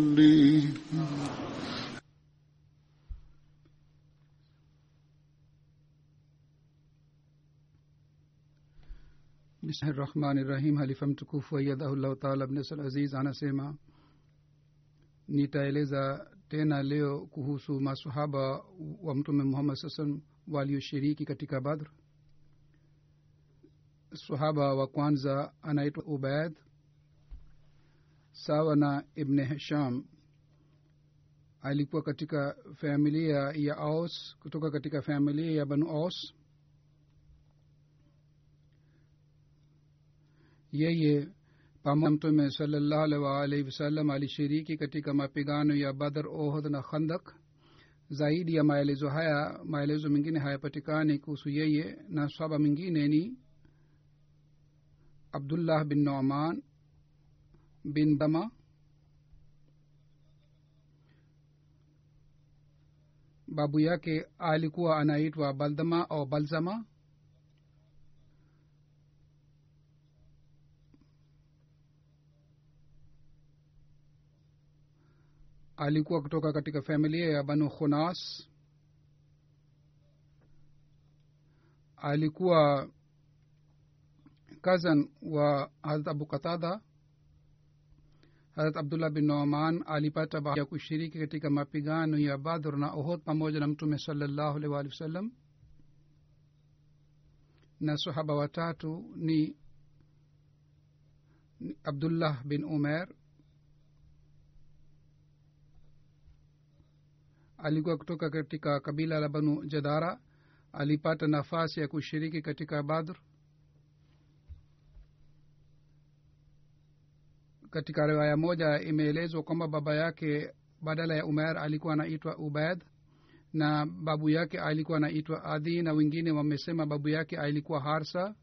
لي Bismillahi rahmani rahim. Halifa mtukufu aiyadhahullahu taala abnasal aziz anasema, nitaeleza tena leo kuhusu masahaba wa Mtume Muhammad saa salam walioshiriki katika Badr. Sahaba wa kwanza anaitwa Ubaid sawa na ibne hisham alikuwa katika familia ya aus kutoka katika familia ya banu aus yeye pamoja mtume salallahu alaihi waalihi wasallam alishiriki katika mapigano ya badr ohd na khandak zaidi ya maelezo haya maelezo mengine hayapatikani kuhusu yeye na saba mengine ni abdullah bin noman bin dama babu yake alikuwa anaitwa baldama au balzama. Alikuwa kutoka katika familia ya banu khunas. Alikuwa kazan wa harat abu katada harat abdullah bin noman alipata bahati ya kushiriki katika mapigano ya badr na ohod pamoja na mtume salllahu alaihi waalihi wasallam. Na sahaba watatu ni, abdullah bin umer alikuwa kutoka katika kabila la banu jadara. Alipata nafasi ya kushiriki katika badr katika riwaya moja imeelezwa kwamba baba yake badala ya umer alikuwa anaitwa ubaid na babu yake alikuwa anaitwa adhi na wengine wamesema babu yake alikuwa harsa.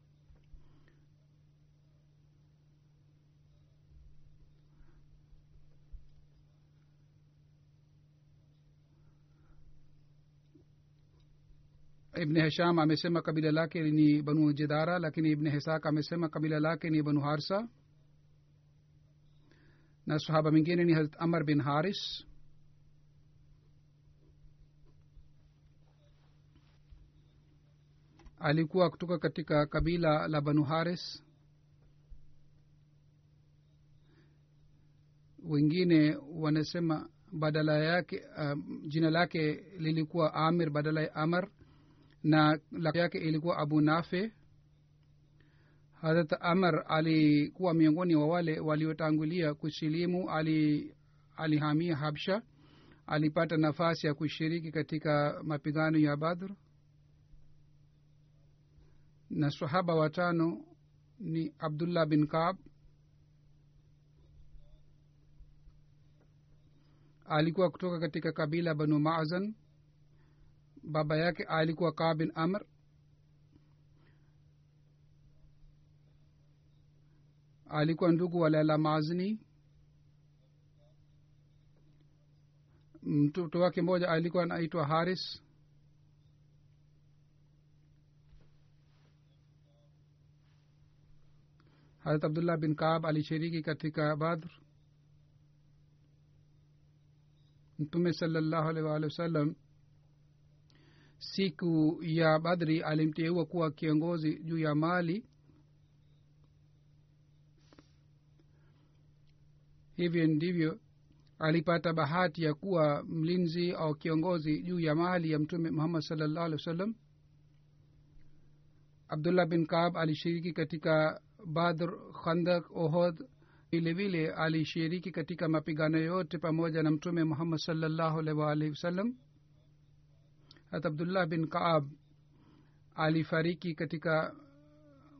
Ibn hisham amesema kabila lake ni banu jidara lakini ibn hisak amesema kabila lake ni banu harsa na sahaba mwingine ni harat amar bin haris. Alikuwa kutoka katika kabila la banu haris. Wengine wanasema badala yake um, jina lake lilikuwa amir badala ya amar na laki yake ilikuwa abu nafe harat amr alikuwa miongoni wa wale waliotangulia kusilimu ali alihamia habsha. Alipata nafasi ya kushiriki katika mapigano ya badr. Na sahaba watano ni abdullah bin kab alikuwa kutoka katika kabila banu mazan. Baba yake alikuwa kaa bin amr alikuwa ndugu wa lala mazni. Mtoto wake mmoja alikuwa anaitwa haris. Harat abdullah bin kaab alishiriki katika badr. Mtume salallahu alaihi waalihi wasallam siku ya badri alimteua kuwa kiongozi juu ya mali hivyo ndivyo alipata bahati ya kuwa mlinzi au kiongozi juu ya mali ya mtume muhammad salllah alih wa sallam abdullah bin kaab alishiriki katika badr khandak ohod vile alishiriki katika mapigano yote pamoja na mtume muhammad salllahu alaihi waalihi wasallam. Hata abdullah bin kaab alifariki katika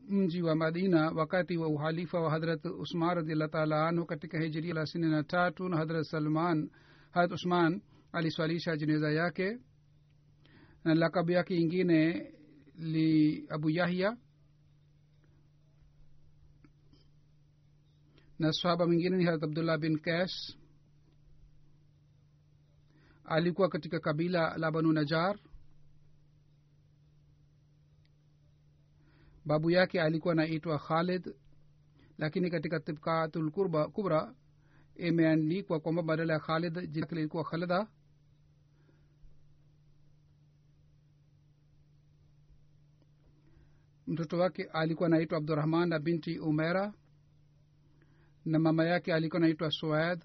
mji wa madina wakati wa uhalifa wa hadrat usman radiallah taala anhu katika hijiria thelathini na tatu na hadrat salman hadrat usman aliswalisha jeneza yake na lakabu yake ingine li abu yahya na sahaba mwingine ni harat abdullah bin kas alikuwa katika kabila la banu najar babu yake alikuwa naitwa khalid lakini katika tibkatul kubra imeandikwa kwamba badala ya khalid jina khalida. Mtoto wake alikuwa naitwa abdurahman na binti umera na mama yake alikuwa naitwa suad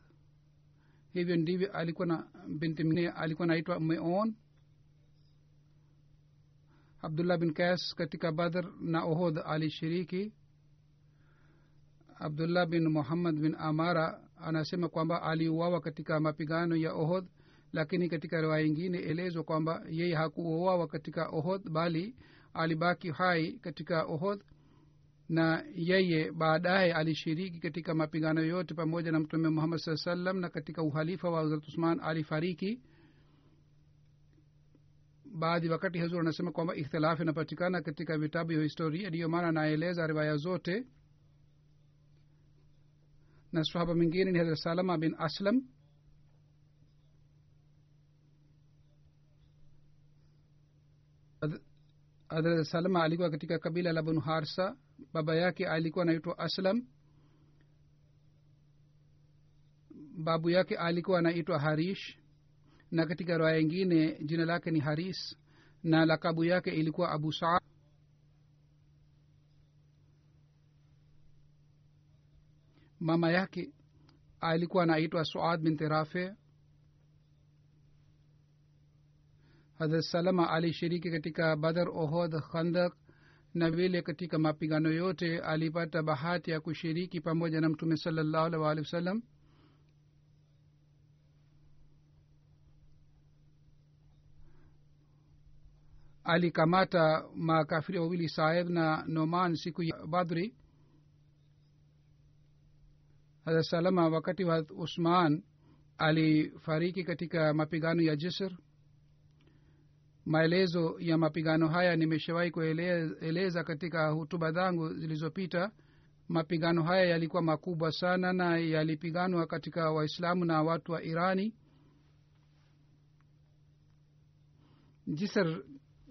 hivyo ndivyo alikuwa na binti mingine alikuwa naitwa meon abdullah bin kas katika badr na ohod alishiriki abdullah bin muhammad bin amara anasema kwamba aliuawa katika mapigano ya ohod lakini katika riwaya ingine elezwa kwamba yeye hakuuawa katika ohod bali alibaki hai katika ohod na yeye baadaye alishiriki katika mapigano yote pamoja na mtume muhammad saa salam na katika uhalifa wa hazrat usman alifariki baadhi wakati hazur anasema kwamba ikhtilafu inapatikana katika vitabu vya historia ndiyo maana anaeleza riwaya zote. Na sahaba mwingine ni hazrat salama bin aslam. Hadrat salama alikuwa katika kabila la bunu harsa. Baba yake alikuwa anaitwa aslam. Babu yake alikuwa anaitwa harish na katika raya ingine jina lake ni haris na lakabu yake ilikuwa abu saad. Mama yake alikuwa anaitwa suad binti rafe hadrat salama alishiriki katika badar ohod khandak na vile katika mapigano yote alipata bahati ya kushiriki pamoja na mtume salallahu alih waalihi wasallam alikamata makafiri wawili saeb na noman siku ya badri. Hadrat salama wakati wa usman alifariki katika mapigano ya jisr. Maelezo ya mapigano haya nimeshawahi kueleza katika hutuba zangu zilizopita. Mapigano haya yalikuwa makubwa sana na yalipiganwa katika waislamu na watu wa irani. Jisr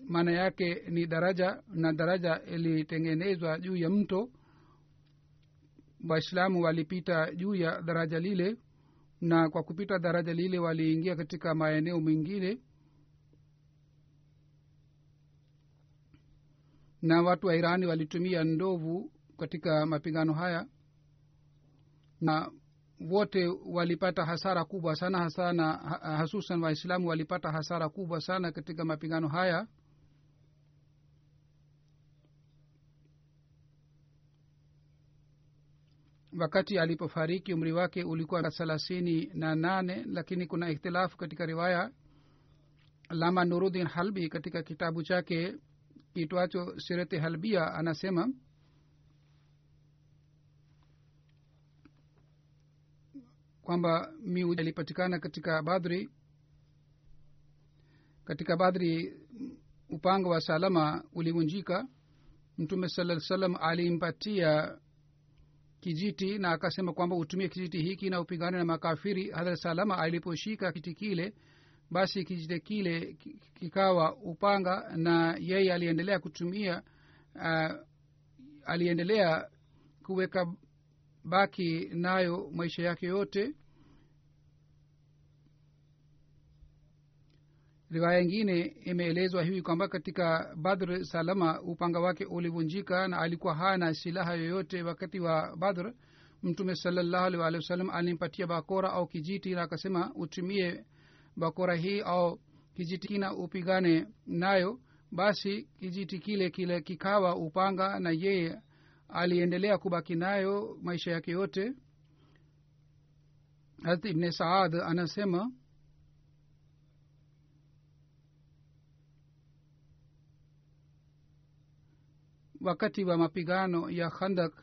maana yake ni daraja na daraja ilitengenezwa juu ya mto. Waislamu walipita juu ya daraja lile na kwa kupita daraja lile waliingia katika maeneo mengine. Na watu wa irani walitumia ndovu katika mapigano haya na wote walipata hasara kubwa sana hasana hasusan waislamu walipata hasara kubwa sana katika mapigano haya wakati alipofariki umri wake ulikuwa thelathini na nane lakini kuna ikhtilafu katika riwaya lama nurudin halbi katika kitabu chake kitwacho sirete halbia anasema kwamba miuji ilipatikana katika badri katika badri upanga wa salama ulivunjika mtume saa salam alimpatia kijiti na akasema kwamba utumie kijiti hiki na upigane na makafiri hadhrat salama aliposhika kiti kile basi kijiti kile kikawa upanga na yeye aliendelea kutumia uh, aliendelea kuweka baki nayo maisha yake yote riwaya ingine imeelezwa hivi kwamba katika badr salama upanga wake ulivunjika na alikuwa hana silaha yoyote. Wakati wa badr mtume salallahu alih walihi wasallam alimpatia bakora au kijiti na akasema utumie bakora hii au kijiti kina upigane nayo. Basi kijiti kile kile kikawa upanga na yeye aliendelea kubaki nayo maisha yake yote. Harat ibne saad anasema wakati wa mapigano ya khandak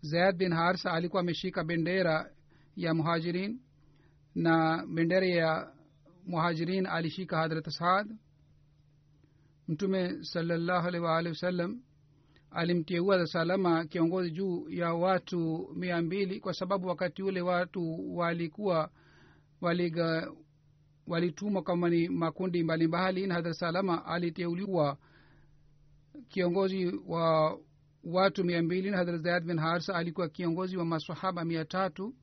zaid bin harsa alikuwa ameshika bendera ya muhajirin na bendera ya muhajirin alishika hadrat saad. Mtume salallahu alaihi waalihi wasallam alimteua salama kiongozi juu ya watu mia mbili kwa sababu wakati ule watu walikuwa walitumwa kama ni makundi mbalimbali na hadrat salama aliteuliwa kiongozi wa watu mia mbili na hadrat zayad bin harsa alikuwa kiongozi wa masahaba mia tatu.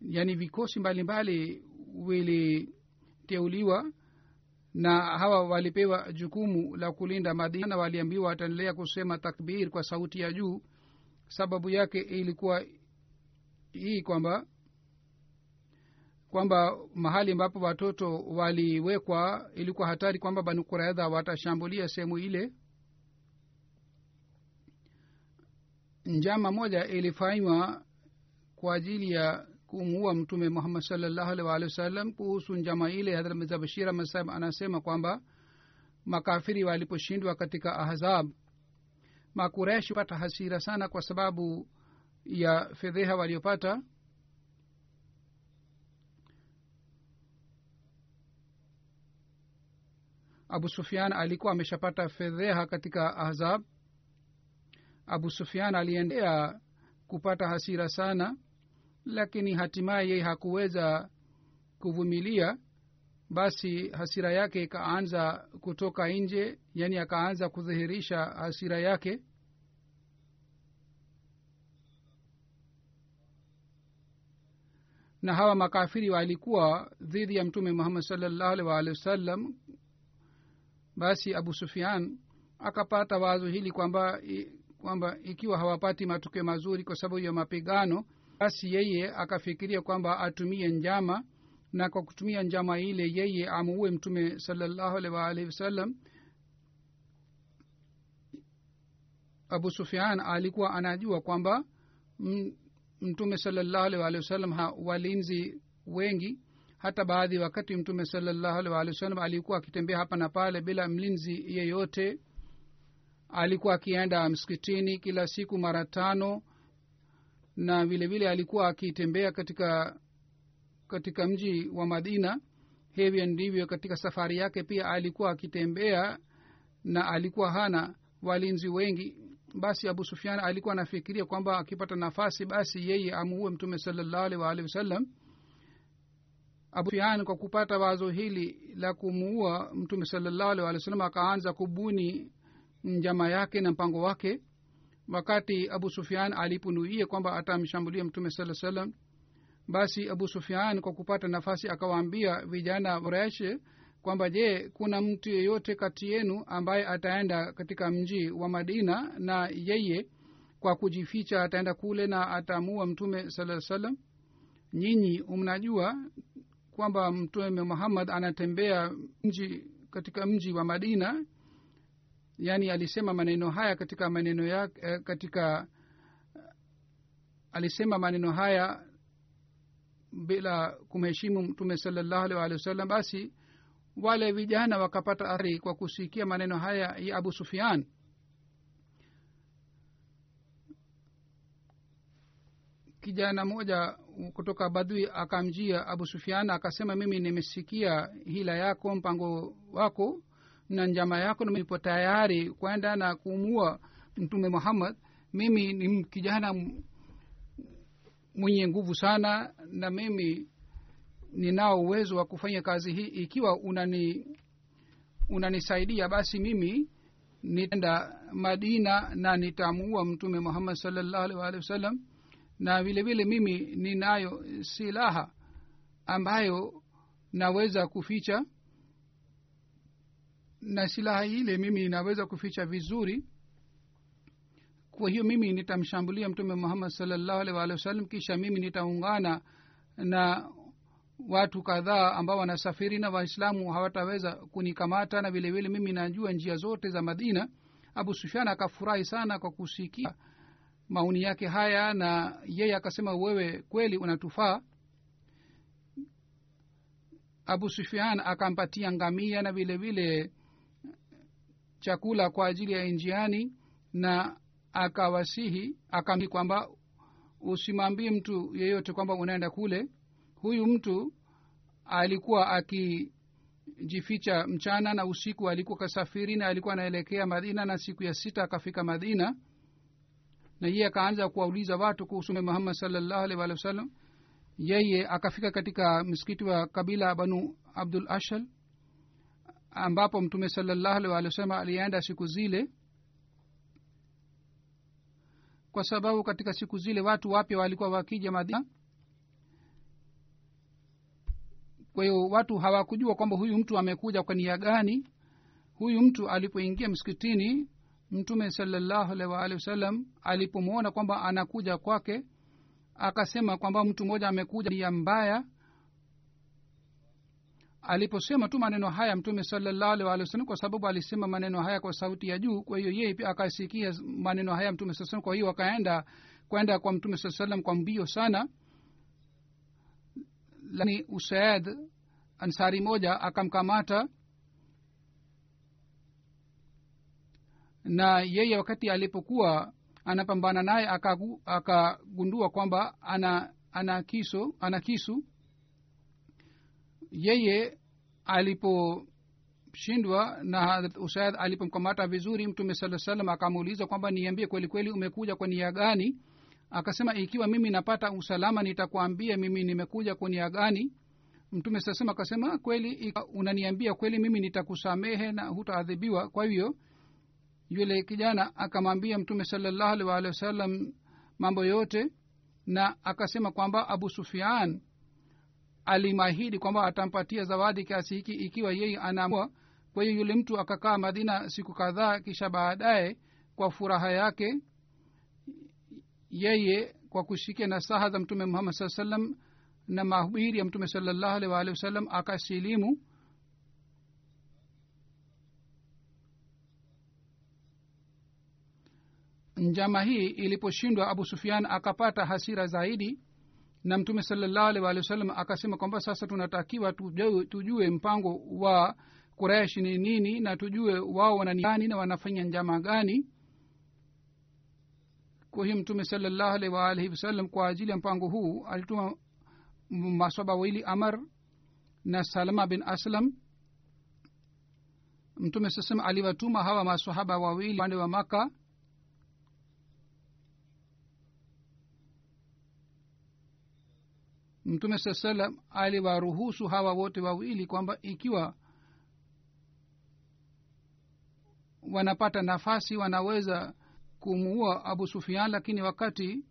Yaani vikosi mbalimbali viliteuliwa na hawa walipewa jukumu la kulinda madina na waliambiwa wataendelea kusema takbir kwa sauti ya juu. Sababu yake ilikuwa hii kwamba kwamba mahali ambapo watoto waliwekwa ilikuwa hatari kwamba banu kuraedha watashambulia sehemu ile njama moja ilifanywa kwa ajili ya kumuua mtume muhammad salllahu alih waalihi wasallam kuhusu njama ile. Hadrat mirza bashir amasab anasema kwamba makafiri waliposhindwa katika ahzab makureshi pata hasira sana kwa sababu ya fedheha waliopata. Abu sufian alikuwa ameshapata fedheha katika ahzab abu sufian aliendea kupata hasira sana lakini hatimaye hakuweza kuvumilia. Basi hasira yake ikaanza kutoka nje yani akaanza kudhihirisha hasira yake. Na hawa makafiri walikuwa dhidi ya mtume muhammad salllahu alih waalihi wasallam. Basi abu sufian akapata wazo hili kwamba kwamba ikiwa hawapati matokeo mazuri kwa sababu ya mapigano basi yeye akafikiria kwamba atumie njama na kwa kutumia njama ile yeye amuue mtume salallahu alaihi wasallam. Abu sufian alikuwa anajua kwamba mtume salallahu wasallam walinzi wengi. Hata baadhi wakati mtume salallahu wasallam alikuwa akitembea hapa na pale bila mlinzi yeyote alikuwa akienda msikitini kila siku mara tano na vile vile alikuwa akitembea katika katika mji wa madina. Hivyo ndivyo katika safari yake pia alikuwa akitembea na alikuwa hana walinzi wengi. Basi abu sufian alikuwa anafikiria kwamba akipata nafasi basi yeye amuue mtume salallahu alih wasallam. Abu sufian kwa kupata wazo hili la kumuua mtume salallahu alih walih akaanza kubuni njama yake na mpango wake wakati abu sufian aliponuia kwamba atamshambulia mtume saa salam basi abu sufian kwa kupata nafasi akawaambia vijana reshe kwamba je kuna mtu yeyote kati yenu ambaye ataenda katika mji wa madina na yeye kwa kujificha ataenda kule na ataamua mtume saa salam nyinyi mnajua kwamba mtume muhammad anatembea mji katika mji wa madina yaani alisema maneno haya katika maneno ya katika alisema maneno haya bila kumheshimu mtume salallahu alih walih wasallam basi wale vijana wakapata ari kwa kusikia maneno haya ya abu sufian kijana moja kutoka badui akamjia abu sufian akasema mimi nimesikia hila yako mpango wako na njama yako nipo tayari kwenda na kuumua mtume muhammad mimi ni kijana mwenye nguvu sana na mimi ninao uwezo wa kufanya kazi hii. Ikiwa unani unanisaidia basi mimi nitaenda madina na nitamuua mtume muhammad salllahu alih waalihi wasallam. Na vile vile mimi ninayo silaha ambayo naweza kuficha na silaha ile mimi inaweza kuficha vizuri. Kwa hiyo mimi nitamshambulia mtume muhammad salllahu alih waalihi wasallam kisha mimi nitaungana na watu kadhaa ambao wanasafiri na waislamu hawataweza kunikamata na vile vile mimi najua njia zote za madina. Abu sufian akafurahi sana kwa kusikia maoni yake haya na yeye akasema wewe kweli unatufaa? Abu sufian akampatia ngamia na vile vile chakula kwa ajili ya njiani na akawasihi akamii kwamba usimwambie mtu yeyote kwamba unaenda kule. Huyu mtu alikuwa akijificha mchana na usiku alikuwa kasafiri na alikuwa anaelekea madina na siku ya sita akafika madina. Na yeye akaanza kuwauliza watu kuhusu muhammad salllahu alih walih wasallam yeye akafika katika msikiti wa kabila banu abdul ashal ambapo mtume salllahu alih walih alienda siku zile kwa sababu katika siku zile watu wapya walikuwa wakija madina. Kwa hiyo watu hawakujua kwamba huyu mtu amekuja kwa nia gani. Huyu mtu alipoingia msikitini mtume salallahu alaihi waalihi wasallam alipomwona kwamba anakuja kwake akasema kwamba mtu mmoja amekuja nia mbaya aliposema tu maneno haya mtume salallahu alih wa wasallam kwa sababu alisema maneno haya kwa sauti ya juu kwa hiyo yeye pia akasikia maneno haya mtume saa salam kwa hiyo akaenda kwenda kwa mtume saa salam kwa mbio sana. Lakini usaid ansari moja akamkamata na yeye wakati alipokuwa anapambana naye akagu- akagundua kwamba ana ana kiso ana kisu yeye aliposhindwa na Hazrat usaid alipomkamata vizuri mtume saa salam akamuuliza kwamba niambie kweli kweli umekuja kwa nia gani? Akasema ikiwa mimi napata usalama nitakwambia mimi nimekuja kwa nia gani? Mtume sasema akasema kweli unaniambia kweli mimi nitakusamehe na hutaadhibiwa. Kwa hivyo yule kijana akamwambia mtume salallahu alih waalihi wasallam mambo yote na akasema kwamba abu sufian alimahidi kwamba atampatia zawadi kiasi hiki ikiwa yeye anaamua. Kwa hiyo yule mtu akakaa madina siku kadhaa kisha baadaye kwa furaha yake yeye kwa kushikia nasaha za mtume muhammad saa salam na mahubiri ya mtume salallahu alih waalihi wasallam akasilimu njama hii. Iliposhindwa abu sufian akapata hasira zaidi na mtume salallahu alih waalihi wasallam akasema kwamba sasa tunatakiwa tujue, tujue mpango wa kuresh ni nini na tujue wao wanani na wanafanya njama gani. Kwa hiyo mtume salallahu alaihi waalihi wasallam kwa ajili ya mpango huu alituma maswaba wawili amar na salama bin aslam. Mtume sasema aliwatuma hawa masahaba wawili upande wa maka mtume saa salam aliwaruhusu hawa wote wawili kwamba ikiwa wanapata nafasi wanaweza kumuua abu sufian lakini wakati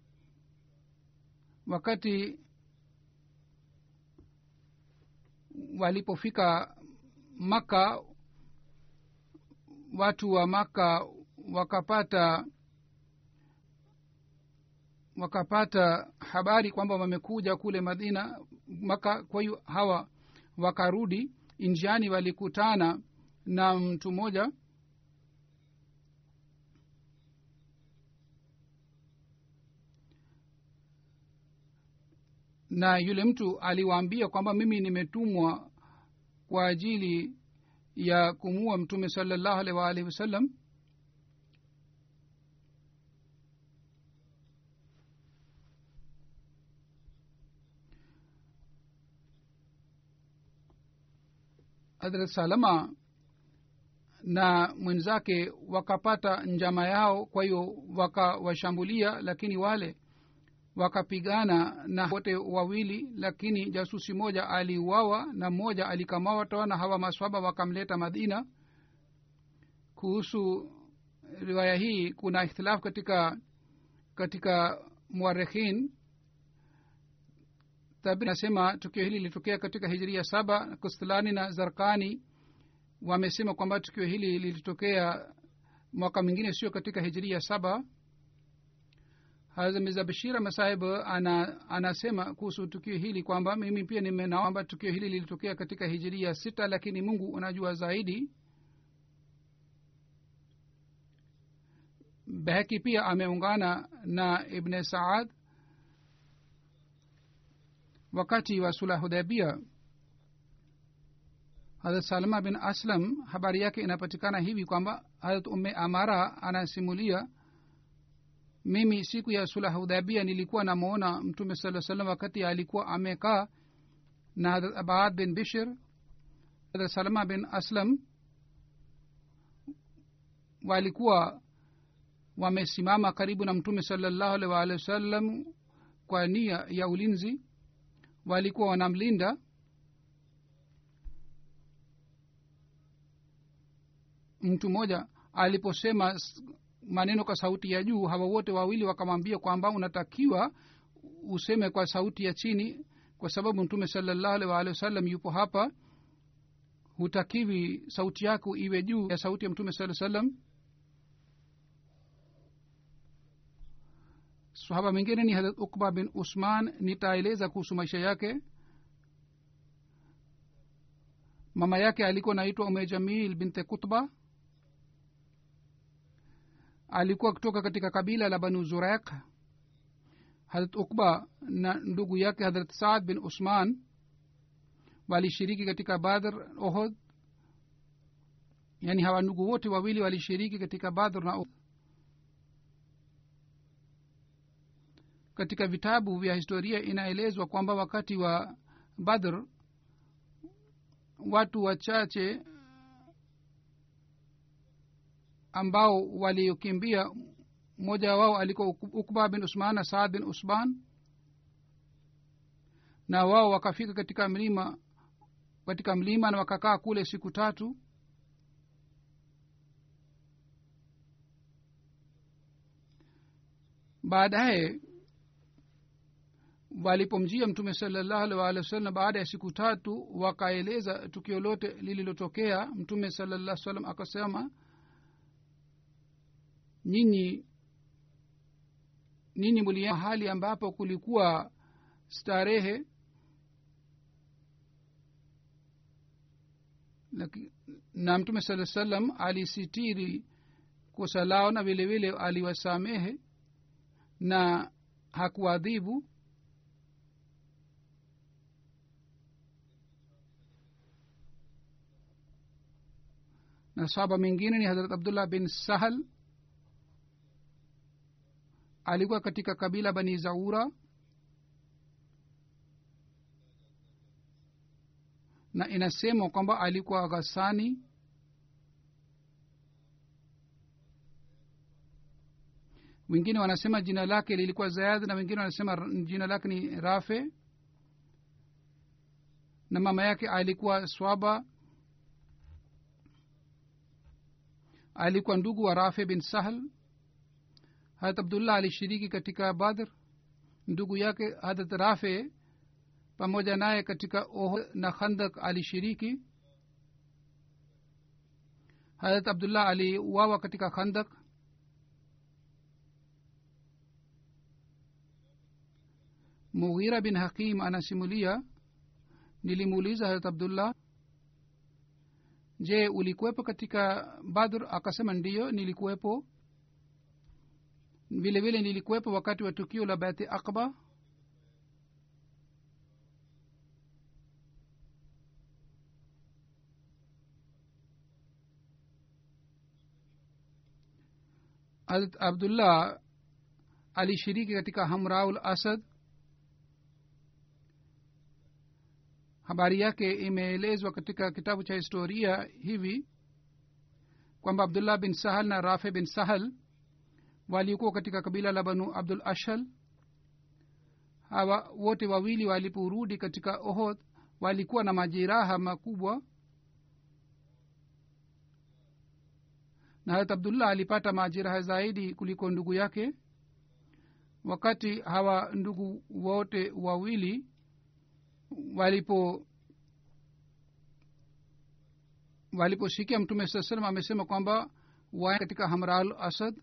wakati walipofika maka watu wa maka wakapata wakapata habari kwamba wamekuja kule madina maka kwa hiyo hawa wakarudi njiani walikutana na mtu mmoja. Na yule mtu aliwaambia kwamba mimi nimetumwa kwa ajili ya kumua mtume salallahu alaihi waalihi wasallam hadrat salama na mwenzake wakapata njama yao kwa hiyo wakawashambulia lakini wale wakapigana na wote wawili lakini jasusi moja aliuawa na mmoja alikamatwa. Na hawa maswaba wakamleta madina. Kuhusu riwaya hii kuna ikhtilafu katika katika muarekhin tabi anasema tukio hili lilitokea katika hijiria saba kustilani na zarkani. Wamesema kwamba tukio hili lilitokea mwaka mwingine sio katika hijiria saba. Hazamiza bashira masahib ana, anasema kuhusu tukio hili kwamba mimi pia nimenaomba tukio hili lilitokea katika hijiria sita lakini mungu unajua zaidi. Behki pia ameungana na ibne saad wakati wa sula hudabia harat salma bin aslam habari yake inapatikana hivi kwamba harat umme amara anasimulia mimi siku ya sulah hudhabia nilikuwa namwona mtume saa salam wakati alikuwa amekaa na harat abad bin bishir harat salma bin aslam walikuwa wamesimama karibu na mtume salallahu alih waalihi wasallam kwa nia ya ulinzi walikuwa wanamlinda. Mtu mmoja aliposema maneno kwa sauti ya juu hawa wote wawili wakamwambia kwamba unatakiwa useme kwa sauti ya chini kwa sababu mtume salallahu alih waalihi wasallam yupo hapa. Hutakiwi sauti yako iwe juu ya sauti ya mtume saa salam sahaba mwingine ni harat ukba bin usman. Nitaeleza kuhusu maisha yake. Mama yake alikuwa naitwa ume jamil binte kutba alikuwa kutoka katika kabila la banu zurek harat ukba na ndugu yake hadrat saad bin usman walishiriki katika badr ohod yaani hawa ndugu wote wawili walishiriki katika badr na ohod katika vitabu vya historia inaelezwa kwamba wakati wa badr watu wachache ambao waliokimbia mmoja wao alikuwa ukba bin usman na saad bin usman na wao wakafika katika mlima katika mlima na wakakaa kule siku tatu. Baadaye walipomjia mtume salallahu wa salam baada ya siku tatu wakaeleza tukio lote lililotokea mtume salallah salam akasema nyinyi nyinyi muli mahali ambapo kulikuwa starehe na mtume saa salam alisitiri kosa lao na vilevile vile aliwasamehe na hakuadhibu na sahaba mengine ni harat abdullah bin sahal. Alikuwa katika kabila bani zaura. Na inasemwa kwamba alikuwa ghasani wengine wanasema jina lake lilikuwa zayad na wengine wanasema jina lake ni rafe. Na mama yake alikuwa swaba alikuwa ndugu wa rafe bin sahl harat abdullah alishiriki katika badr. Ndugu yake harat rafe pamoja naye katika ohd na khandak alishiriki. Harat abdullah aliuawa katika khandak. Mughira bin hakim anasimulia nilimuuliza harat abdullah je ulikuwepo katika badr? Akasema ndiyo nilikuwepo. Vile vile nilikuwepo wakati wa tukio la bati akba abdullah alishiriki katika hamraul asad habari yake imeelezwa katika kitabu cha historia hivi kwamba abdullah bin sahal na rafe bin sahal walikuwa katika kabila la banu abdul ashal hawa wote wawili waliporudi katika ohod walikuwa na majeraha makubwa. Na harat abdullah alipata majeraha zaidi kuliko ndugu yake. Wakati hawa ndugu wote wawili walipo waliposikia mtume saa salam amesema kwamba wae katika hamral asad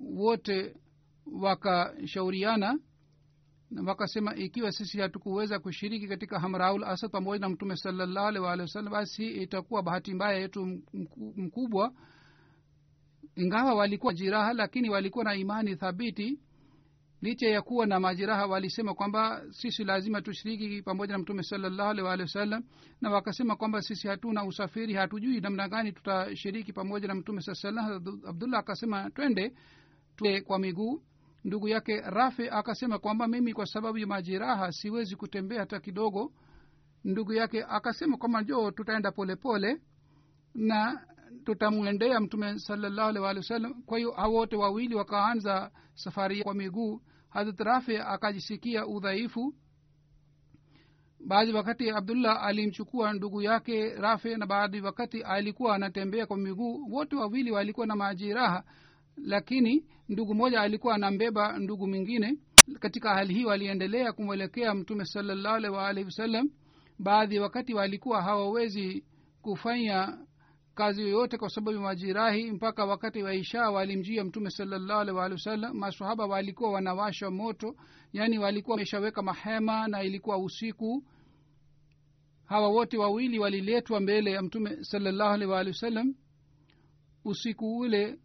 wote wakashauriana na wakasema ikiwa sisi hatukuweza kushiriki katika hamraul asad pamoja na mtume salallahu alih waalihi wasallam basi itakuwa bahati mbaya yetu mkubwa ingawa walikuwa jiraha lakini walikuwa na imani thabiti licha ya kuwa na majeraha walisema kwamba sisi lazima tushiriki pamoja na mtume salallahu alih waalihi wasallam na wakasema kwamba sisi hatuna usafiri hatujui namna gani tutashiriki pamoja na mtume saa salam abdullah akasema twende tue kwa miguu. Ndugu yake rafe akasema kwamba mimi kwa sababu ya majeraha siwezi kutembea hata kidogo. Ndugu yake akasema kwamba njoo tutaenda polepole pole, na tutamwendea mtume salallahu alih walih wasallam kwa hiyo hao wote wawili wakaanza safari kwa miguu. Hadrat rafi akajisikia udhaifu. Baadhi wakati abdullah alimchukua ndugu yake rafe na baadhi wakati alikuwa anatembea kwa miguu wote wawili walikuwa na majeraha. Lakini ndugu mmoja alikuwa anambeba ndugu mwingine. Katika hali hii waliendelea kumwelekea mtume salallahu alih waalihi wasallam baadhi wakati walikuwa hawawezi kufanya kazi yoyote kwa sababu ya majirahi mpaka wakati wa isha walimjia mtume salallahu alih waalihi wasallam. Masahaba walikuwa wanawasha moto yaani walikuwa wameshaweka mahema na ilikuwa usiku. Hawa wote wawili waliletwa mbele ya mtume salallahu alih waalihi wasallam. Usiku ule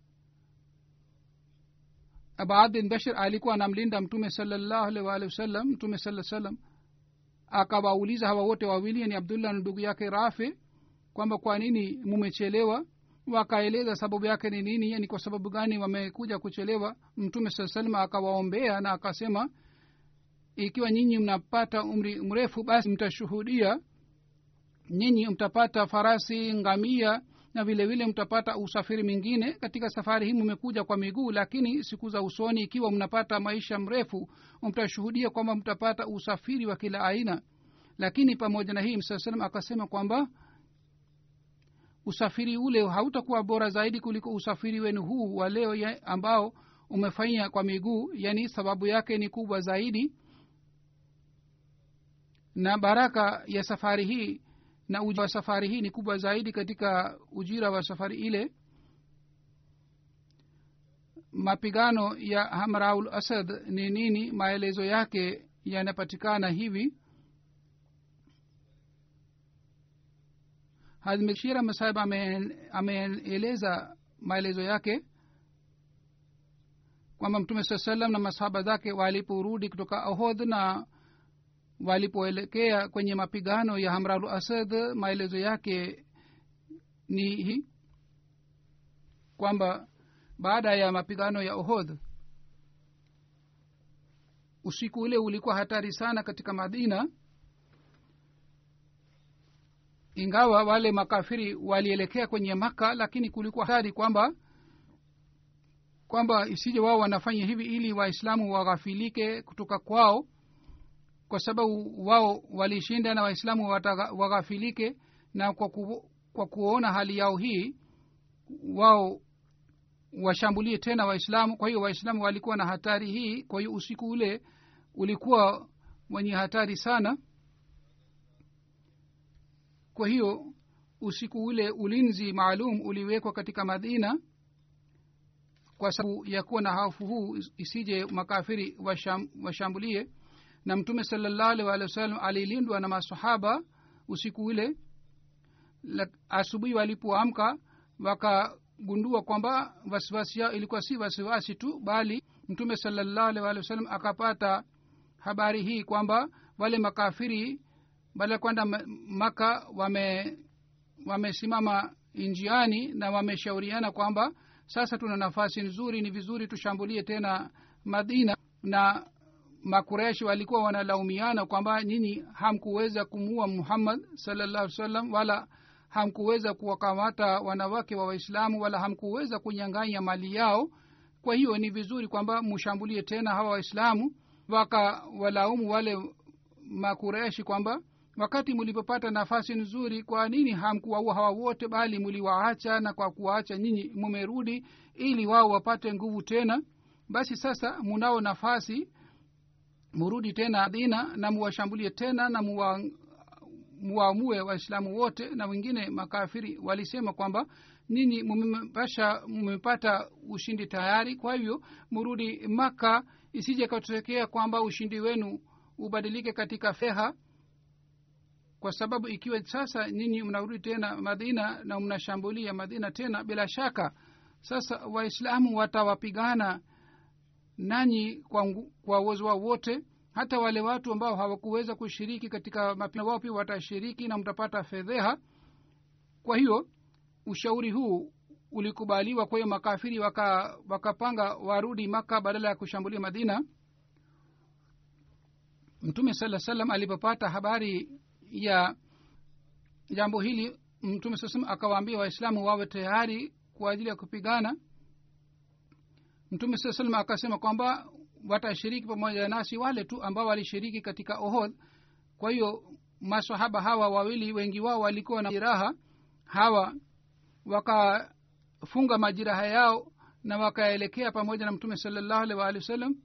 abaad bin bashir alikuwa anamlinda mtume salallahu alih waalihi wasallam. Mtume saa salam akawauliza hawa wote wawili yani abdullah na ndugu yake rafe kwamba kwa nini mumechelewa? Wakaeleza sababu yake ni nini yani kwa sababu gani wamekuja kuchelewa? Mtume saa salama akawaombea na akasema ikiwa nyinyi mnapata umri mrefu basi mtashuhudia. Nyinyi mtapata farasi ngamia na vile vile mtapata usafiri mwingine. Katika safari hii mmekuja kwa miguu lakini siku za usoni ikiwa mnapata maisha mrefu mtashuhudia kwamba mtapata usafiri wa kila aina. Lakini pamoja na hii msaa salam akasema kwamba usafiri ule hautakuwa bora zaidi kuliko usafiri wenu huu wa leo ambao umefanya kwa miguu yani sababu yake ni kubwa zaidi na baraka ya safari hii na ujira wa safari hii ni kubwa zaidi katika ujira wa safari ile. Mapigano ya hamraul asad ni nini? Maelezo yake yanapatikana hivi hazmeshira masahib ameeleza maelezo yake kwamba mtume saa salam na masahaba zake waliporudi kutoka ohodh na walipoelekea kwenye mapigano ya hamralu asad maelezo yake ni hi kwamba baada ya mapigano ya ohodh usiku ule ulikuwa hatari sana katika madina ingawa wale makafiri walielekea kwenye maka lakini kulikuwa hatari kwamba kwamba isije wao wanafanya hivi ili waislamu waghafilike kutoka kwao kwa sababu wao walishinda na waislamu waghafilike na kwa, ku, kwa kuona hali yao hii wao washambulie tena waislamu. Kwa hiyo waislamu walikuwa na hatari hii. Kwa hiyo usiku ule ulikuwa wenye hatari sana kwa hiyo usiku ule ulinzi maalum uliwekwa katika madina kwa sababu ya kuwa na hafu huu isije makafiri washam, washambulie. Na mtume salallahu alih walih alilindwa na masahaba usiku ule asubuhi walipoamka wakagundua kwamba wasiwasi yao ilikuwa si wasiwasi tu bali mtume salallahu alih walih akapata habari hii kwamba wale makafiri baada kwenda maka wame wamesimama njiani na wameshauriana kwamba sasa tuna nafasi nzuri ni vizuri tushambulie tena madina. Na makureshi walikuwa wanalaumiana kwamba nyinyi hamkuweza kumuua muhammad salllahu salam wala hamkuweza kuwakamata wanawake wa waislamu wala hamkuweza kunyang'anya mali yao. Kwa hiyo ni vizuri kwamba mshambulie tena hawa waislamu wakawalaumu wale makureshi kwamba wakati mlipopata nafasi nzuri kwa nini hamkuwaua hawa wote bali mliwaacha na kwa kuwaacha nyinyi mumerudi ili wao wapate nguvu tena? Basi sasa munao nafasi murudi tena madina na muwashambulie tena na muwa, muwaamue waislamu wote na wengine makafiri. Walisema kwamba nyinyi mmepasha mmepata ushindi tayari kwa hivyo murudi maka isije katokea kwamba ushindi wenu ubadilike katika feha kwa sababu ikiwa sasa nyinyi mnarudi tena madina na mnashambulia madina tena bila shaka sasa waislamu watawapigana nanyi kwa, uwezo wao wote. Hata wale watu ambao hawakuweza kushiriki katika mapigano wao pia watashiriki na mtapata fedheha. Kwa hiyo ushauri huu ulikubaliwa kwa hiyo makafiri waka- wakapanga warudi maka badala ya kushambulia madina. Mtume saa salam alipopata habari ya jambo hili mtume saa salam akawaambia waislamu wawe tayari kwa ajili ya kupigana. Mtume saa salam akasema kwamba watashiriki pamoja nasi wale tu ambao walishiriki katika ohod kwa hiyo masahaba hawa wawili wengi wao walikuwa na jiraha hawa wakafunga majiraha yao na wakaelekea pamoja na mtume salallahu alaihi waalihi wasallam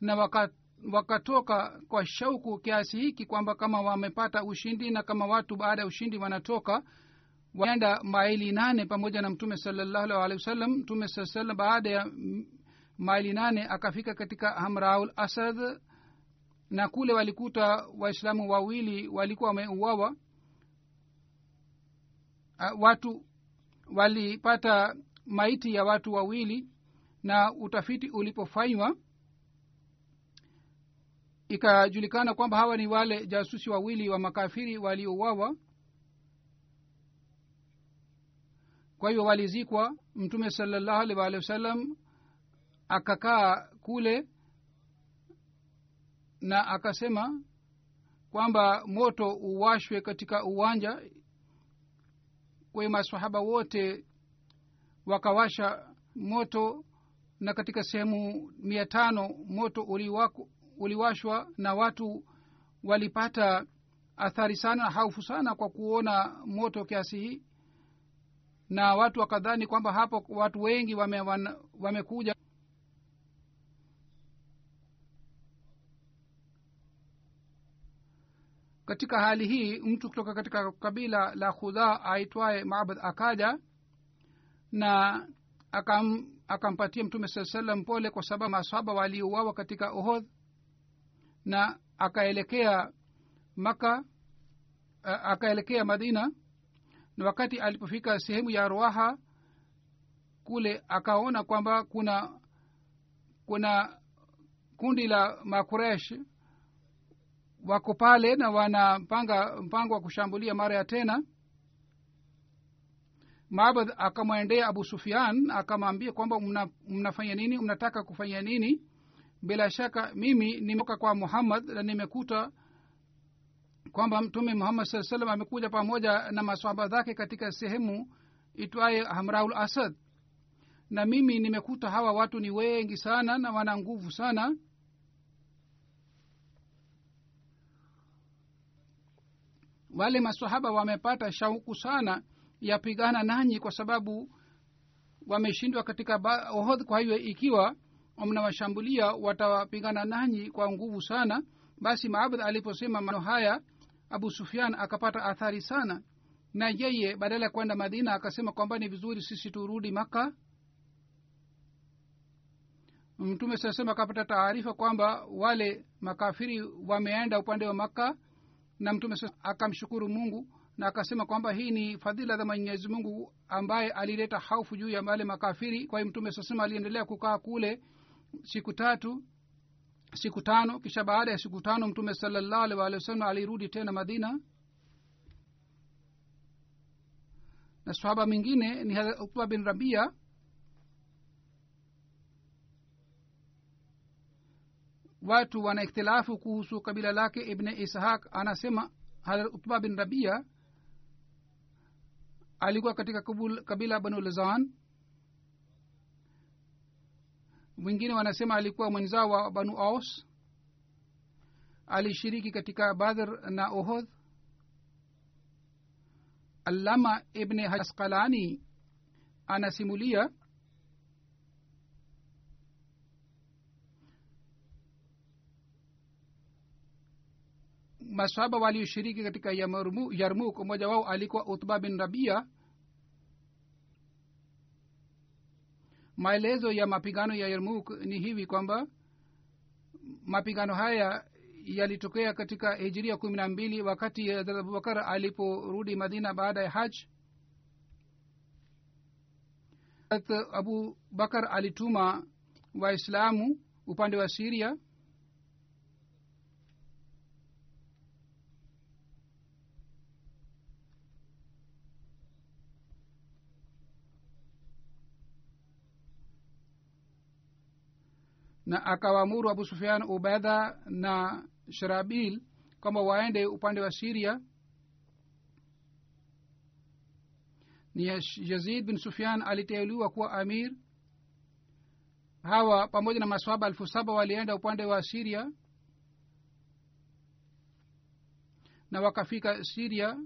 na waka wakatoka kwa shauku kiasi hiki kwamba kama wamepata ushindi na kama watu baada ya ushindi wanatoka waenda maili nane pamoja na mtume salallahu alaihi wasallam. Mtume saa salam baada ya maili nane akafika katika hamraul asad na kule walikuta waislamu wawili walikuwa wameuawa. Watu walipata maiti ya watu wawili na utafiti ulipofanywa ikajulikana kwamba hawa ni wale jasusi wawili wa makafiri waliouawa. Kwa hiyo walizikwa mtume salallahu alaihi waalihi wasallam akakaa kule na akasema kwamba moto uwashwe katika uwanja. Kwa masahaba wote wakawasha moto na katika sehemu mia tano moto uliwaku, uliwashwa na watu walipata athari sana haufu sana kwa kuona moto kiasi hii. Na watu wakadhani kwamba hapo watu wengi wame, wamekuja. Katika hali hii mtu kutoka katika kabila la khudha aitwaye mabad akaja na akam, akampatia mtume saa salam pole kwa sababu masaba waliouawa katika ohodh na akaelekea maka akaelekea madina. Na wakati alipofika sehemu ya ruaha kule akaona kwamba kuna kuna kundi la makuresh wako pale na wanapanga mpango wa kushambulia mara ya tena. Mabad akamwendea abu sufian akamwambia kwamba mna, mnafanya nini? Mnataka kufanya nini bila shaka mimi nimetoka kwa muhammad na nimekuta kwamba mtume muhammad saa salam amekuja pamoja na maswaba zake katika sehemu itwaye hamraul asad. Na mimi nimekuta hawa watu ni wengi sana na wana nguvu sana. Wale masahaba wamepata shauku sana ya pigana nanyi kwa sababu wameshindwa katika ohodh kwa hiyo ikiwa mnawashambulia watawapigana nanyi kwa nguvu sana. Basi maabd aliposema maneno haya abu sufian akapata athari sana. Na yeye badala ya kwenda madina akasema kwamba ni vizuri sisi turudi maka mtume sasema akapata taarifa kwamba wale makafiri wameenda upande wa makka. Na mtume akamshukuru mungu na akasema kwamba hii ni fadhila za mwenyezi mungu ambaye alileta haufu juu ya wale makafiri. Kwa hiyo mtume sasema aliendelea kukaa kule siku tatu siku tano kisha baada ya siku tano mtume salallahu alih walih wasallam alirudi tena madina. Na sahaba mwingine ni utba bin rabia. Watu wana ikhtilafu kuhusu kabila lake ibne ishaq. Anasema hadrat utba bin rabia alikuwa katika kabila banu lazan wengine wanasema alikuwa mwenzao wa banu aus. Alishiriki katika badhr na ohodh allama ibni haskalani anasimulia masaba walioshiriki katika yarmuk mmoja wao alikuwa utba bin rabia maelezo ya mapigano ya yarmuk ni hivi kwamba mapigano haya yalitokea katika hijiria kumi na mbili wakati hadrat abubakar aliporudi madina baada ya haj abu bakar alituma waislamu upande wa siria na akawaamuru abu sufian ubedha na sharabil kwamba waende upande wa siria ni yazid bin sufian aliteuliwa kuwa amir. Hawa pamoja na maswaba elfu saba walienda upande wa siria na wakafika siria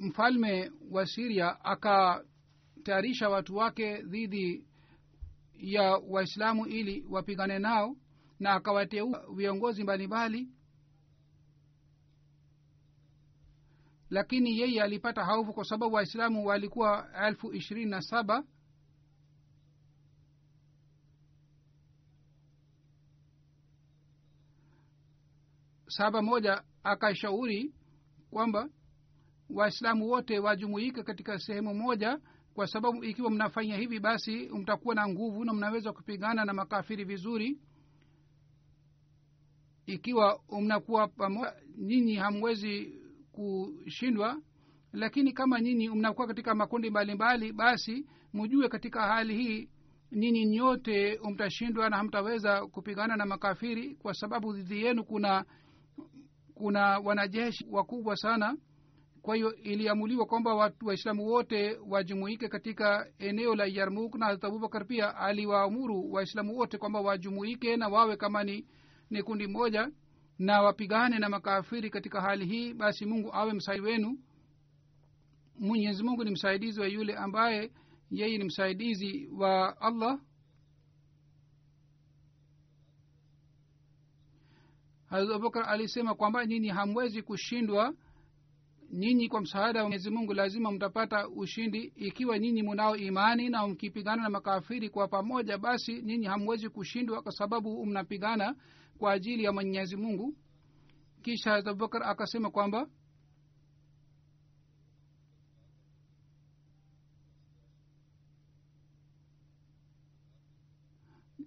mfalme wa siria akatayarisha watu wake dhidi ya waislamu ili wapigane nao na akawateua viongozi mbalimbali. Lakini yeye alipata haufu kwa sababu waislamu walikuwa elfu ishirini na saba. Saba moja akashauri kwamba waislamu wote wajumuike katika sehemu moja kwa sababu ikiwa mnafanya hivi basi mtakuwa na nguvu na mnaweza kupigana na makafiri vizuri. Ikiwa mnakuwa pamoja nyinyi hamwezi kushindwa lakini kama nyinyi mnakuwa katika makundi mbalimbali basi mjue katika hali hii nyinyi nyote mtashindwa na hamtaweza kupigana na makafiri kwa sababu dhidi yenu kuna kuna wanajeshi wakubwa sana kwa hiyo iliamuliwa kwamba watu waislamu wote wajumuike katika eneo la yarmuk na Hazrat abubakar pia aliwaamuru waislamu wote kwamba wajumuike na wawe kama ni, ni kundi moja na wapigane na makafiri katika hali hii basi mungu awe msaidi wenu. Mwenyezi mungu ni msaidizi wa yule ambaye yeye ni msaidizi wa allah. Hazrat abubakar alisema kwamba nyinyi hamwezi kushindwa nyinyi kwa msaada wa mwenyezi mungu lazima mtapata ushindi. Ikiwa nyinyi munao imani na mkipigana na makafiri kwa pamoja basi nyinyi hamwezi kushindwa kwa sababu mnapigana kwa ajili ya mwenyezi mungu. Kisha abubakar akasema kwamba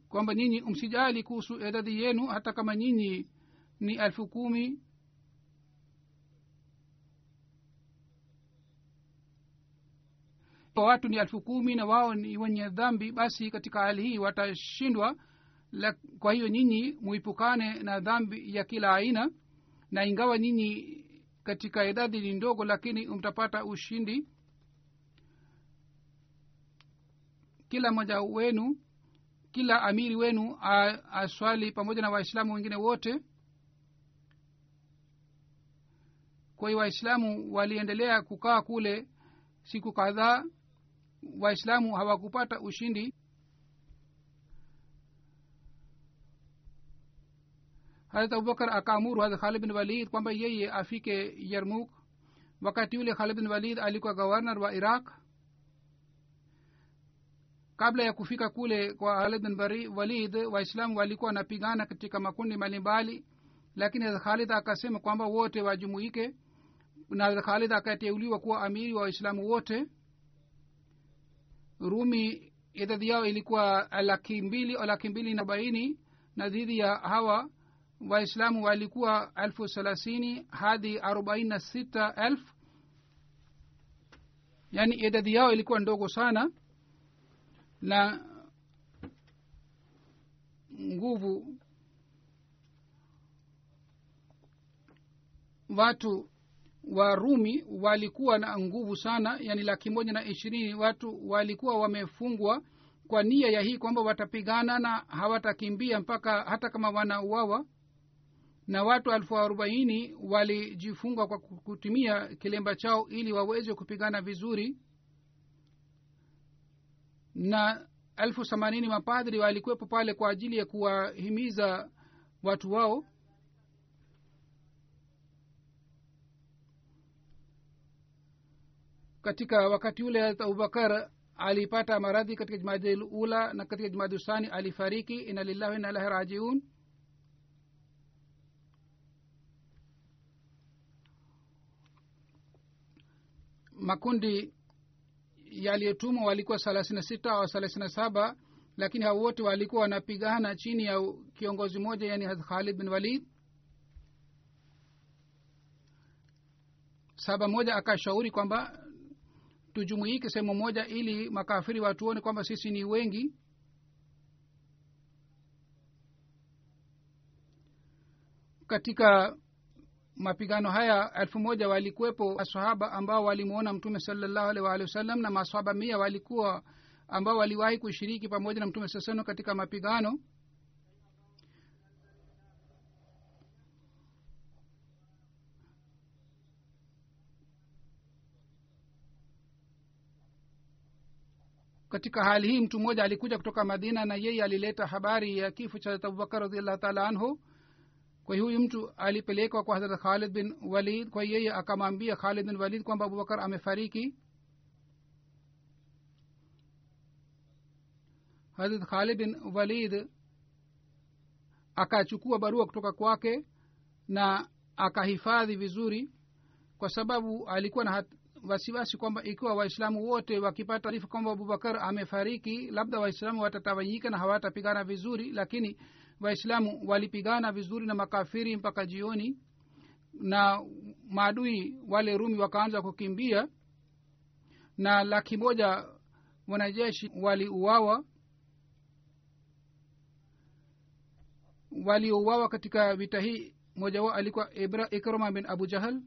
kwamba nyinyi msijali kuhusu idadi yenu hata kama nyinyi ni elfu kumi Kwa watu ni elfu kumi na wao ni wenye dhambi basi katika hali hii watashindwa. Kwa hiyo nyinyi muipukane na dhambi ya kila aina na ingawa nyinyi katika idadi ni ndogo lakini mtapata ushindi. Kila mmoja wenu kila amiri wenu aswali pamoja na waislamu wengine wote. Kwa hiyo waislamu waliendelea kukaa kule siku kadhaa waislamu hawakupata ushindi. Harat abubakar akaamuru harat khalid bin walid kwamba yeye afike yarmuk wakati yule khalid bin walid alikuwa gవర్nar wa iraq. Kabla ya kufika kule kwa khalid bin walid waislamu walikuwa wanapigana katika makundi mbalimbali. Lakini harat khalid akasema kwamba wote wajumuike. Na harat khalid akateuliwa kuwa amiri wa waislamu wote rumi idadi yao ilikuwa laki mbili laki mbili na arobaini na dhidi ya hawa waislamu walikuwa elfu thelathini hadi arobaini na sita elfu. Yaani idadi yao ilikuwa ndogo sana na nguvu. Watu wa rumi walikuwa na nguvu sana yani laki moja na ishirini watu walikuwa wamefungwa kwa nia ya hii kwamba watapigana na hawatakimbia mpaka hata kama wanauawa. Na watu elfu arobaini walijifunga kwa kutumia kilemba chao ili waweze kupigana vizuri. Na elfu themanini mapadri walikuwepo pale kwa ajili ya kuwahimiza watu wao katika wakati ule abubakar alipata maradhi katika jumadi ula na katika jumadi usani alifariki. Ina lillahi ina ilahi rajiun. Makundi yaliyotumwa walikuwa thelathini sita au thelathini saba lakini hao wote walikuwa wanapigana chini ya kiongozi mmoja yani khalid bin walid. Saba moja akashauri kwamba tujumuike sehemu moja ili makafiri watuone kwamba sisi ni wengi. Katika mapigano haya elfu moja walikuwepo masahaba ambao walimwona mtume salallahu alaihi waalihi wasallam na masahaba mia walikuwa ambao waliwahi kushiriki pamoja na mtume saa salam katika mapigano katika hali hii mtu mmoja alikuja kutoka madina na yeye alileta habari ya kifo cha abubakar radiallahu taala anhu. Kwa huyu mtu alipelekwa kwa harat khalid bin walid. Kwa yeye akamwambia khalid bin walid kwamba abubakar amefariki. Harat khalid bin walid akachukua barua kutoka kwake na akahifadhi vizuri kwa sababu alikuwa na hat, wasiwasi kwamba ikiwa waislamu wote wakipata taarifa kwamba abubakar amefariki labda waislamu watatawanyika na hawatapigana vizuri lakini waislamu walipigana vizuri na makafiri mpaka jioni na maadui wale rumi wakaanza kukimbia na laki moja wanajeshi waliuawa waliouawa katika vita hii. Mmoja wao alikuwa ikrama bin abu jahal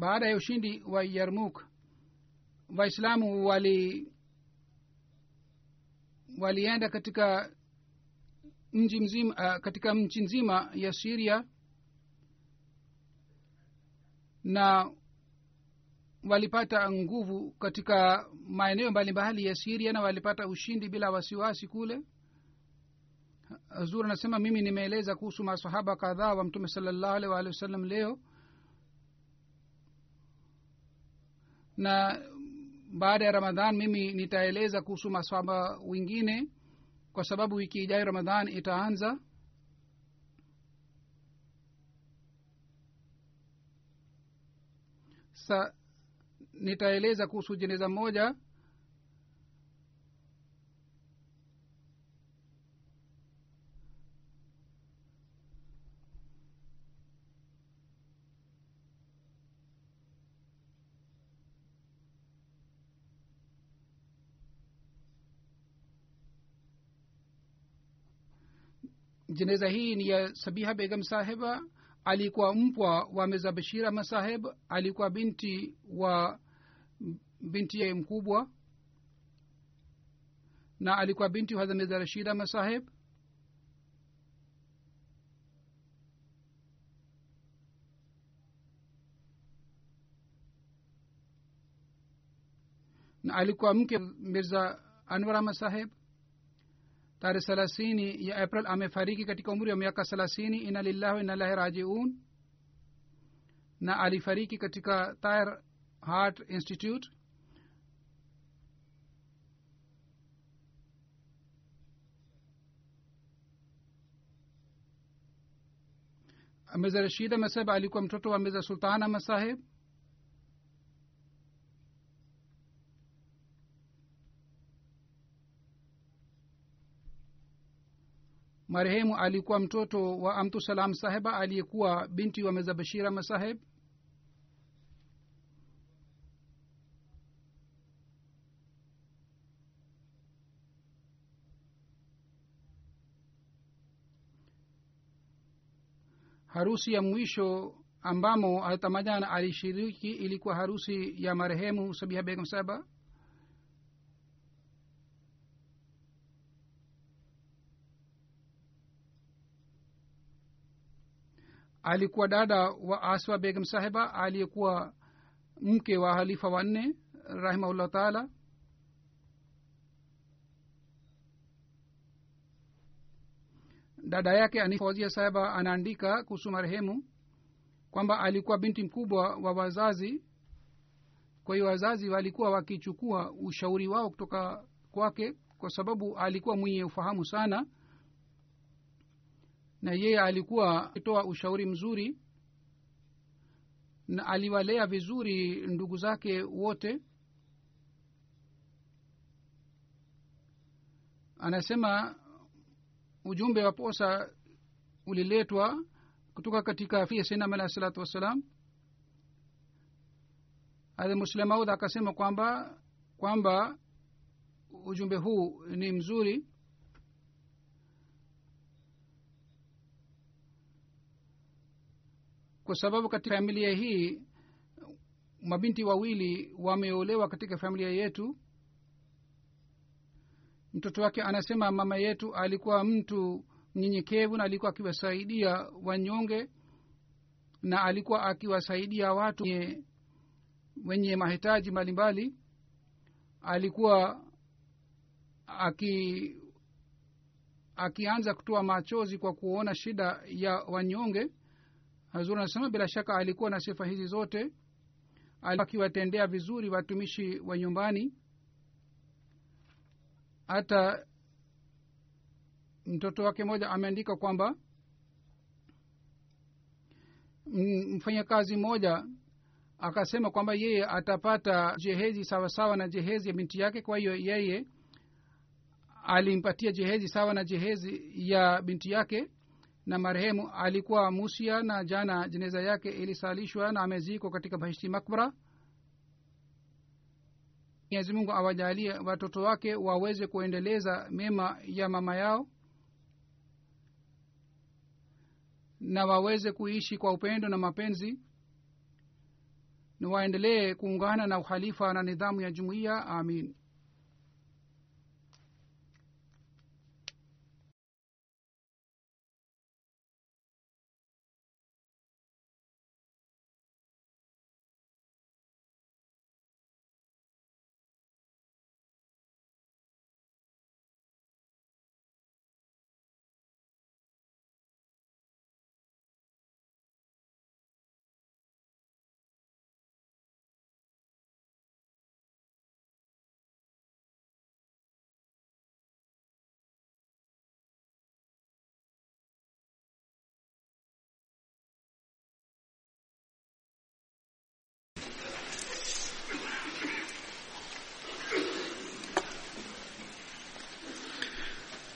baada ya ushindi wa yarmuk waislamu wali walienda katika nchi mzima uh, katika nchi nzima ya siria na walipata nguvu katika maeneo mbalimbali ya siria na walipata ushindi bila wasiwasi kule. Zur anasema mimi nimeeleza kuhusu masahaba kadhaa wa mtume salallahu alaihi waalihi wasallam leo na baada ya ramadhan mimi nitaeleza kuhusu maswaba wengine kwa sababu wiki ijayo ramadhan itaanza. Sa nitaeleza kuhusu jeneza moja jeneza hii ni ya sabiha begam saheba. Alikuwa mpwa wa meza bashira masaheb alikuwa binti wa binti ya mkubwa. Na alikuwa binti wa meza rashida masaheb na alikuwa mke mirza anwara masaheb tarehe thelathini ya april amefariki katika umri wa miaka thelathini. Ina lillahi wa inalahi rajiun. Na alifariki katika tire heart institute. Meza rashid masaheb alikuwa mtoto wa meza sultana masaheb marehemu alikuwa mtoto wa amtu salam saheba aliyekuwa binti wa meza bashira masaheb harusi ya mwisho ambamo altamadhan alishiriki ilikuwa harusi ya marehemu sabiha begum saba alikuwa dada wa aswa begum sahiba aliyekuwa mke wa halifa wanne rahimahullah taala. Dada yake anifozia sahiba anaandika kuhusu marehemu kwamba alikuwa binti mkubwa wa wazazi. Kwa hiyo wazazi walikuwa wakichukua ushauri wao kutoka kwake kwa sababu alikuwa mwenye ufahamu sana na yeye alikuwa akitoa ushauri mzuri na aliwalea vizuri ndugu zake wote. Anasema ujumbe wa posa uliletwa kutoka katika fia sinam alahi salatu wassalam. Muslemaud akasema kwamba kwamba ujumbe huu ni mzuri kwa sababu katika familia hii mabinti wawili wameolewa katika familia yetu. Mtoto wake anasema mama yetu alikuwa mtu mnyenyekevu na alikuwa akiwasaidia wanyonge na alikuwa akiwasaidia watu wenye, wenye mahitaji mbalimbali. Alikuwa aki akianza kutoa machozi kwa kuona shida ya wanyonge hazur anasema bila shaka alikuwa na sifa hizi zote akiwatendea vizuri watumishi wa nyumbani. Hata mtoto wake mmoja ameandika kwamba mfanyakazi mmoja akasema kwamba yeye atapata jehezi sawasawa na jehezi ya binti yake. Kwa hiyo yeye alimpatia jehezi sawa na jehezi ya binti yake na marehemu alikuwa musia na jana jeneza yake ilisalishwa na amezikwa katika bahishti makbara. Mwenyezi mungu awajalie watoto wake waweze kuendeleza mema ya mama yao na waweze kuishi kwa upendo na mapenzi. Na waendelee kuungana na uhalifa na nidhamu ya jumuiya amin